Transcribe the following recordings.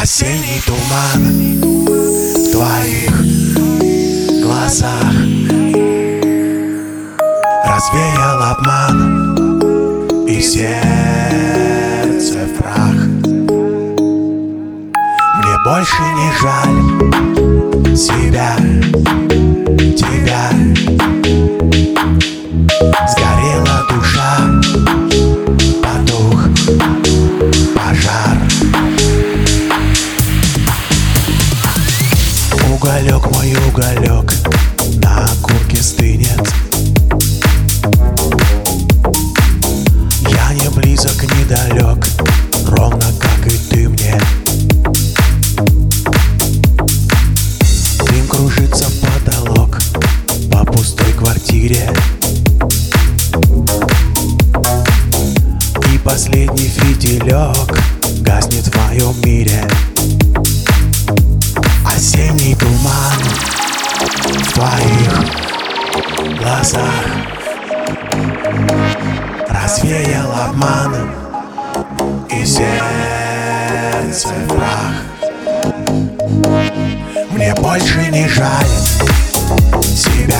Осенний туман в твоих глазах. Развеял обман и сердце в прах. Мне больше не жаль последний фитилек гаснет в моем мире. Осенний туман в твоих глазах. Развеял обман и сердце прах Мне больше не жаль себя,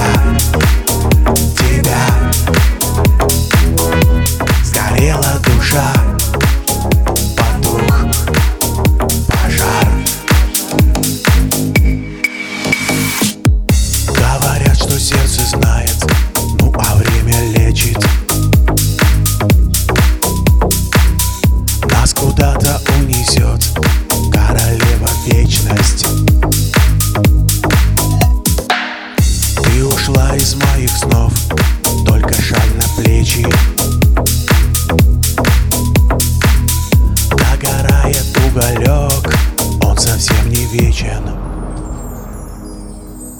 вечен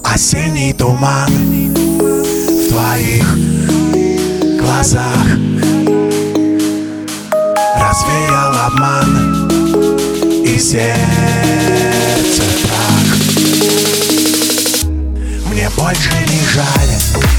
Осенний туман в твоих глазах. Развеял обман и сердце прах. Мне больше не жаль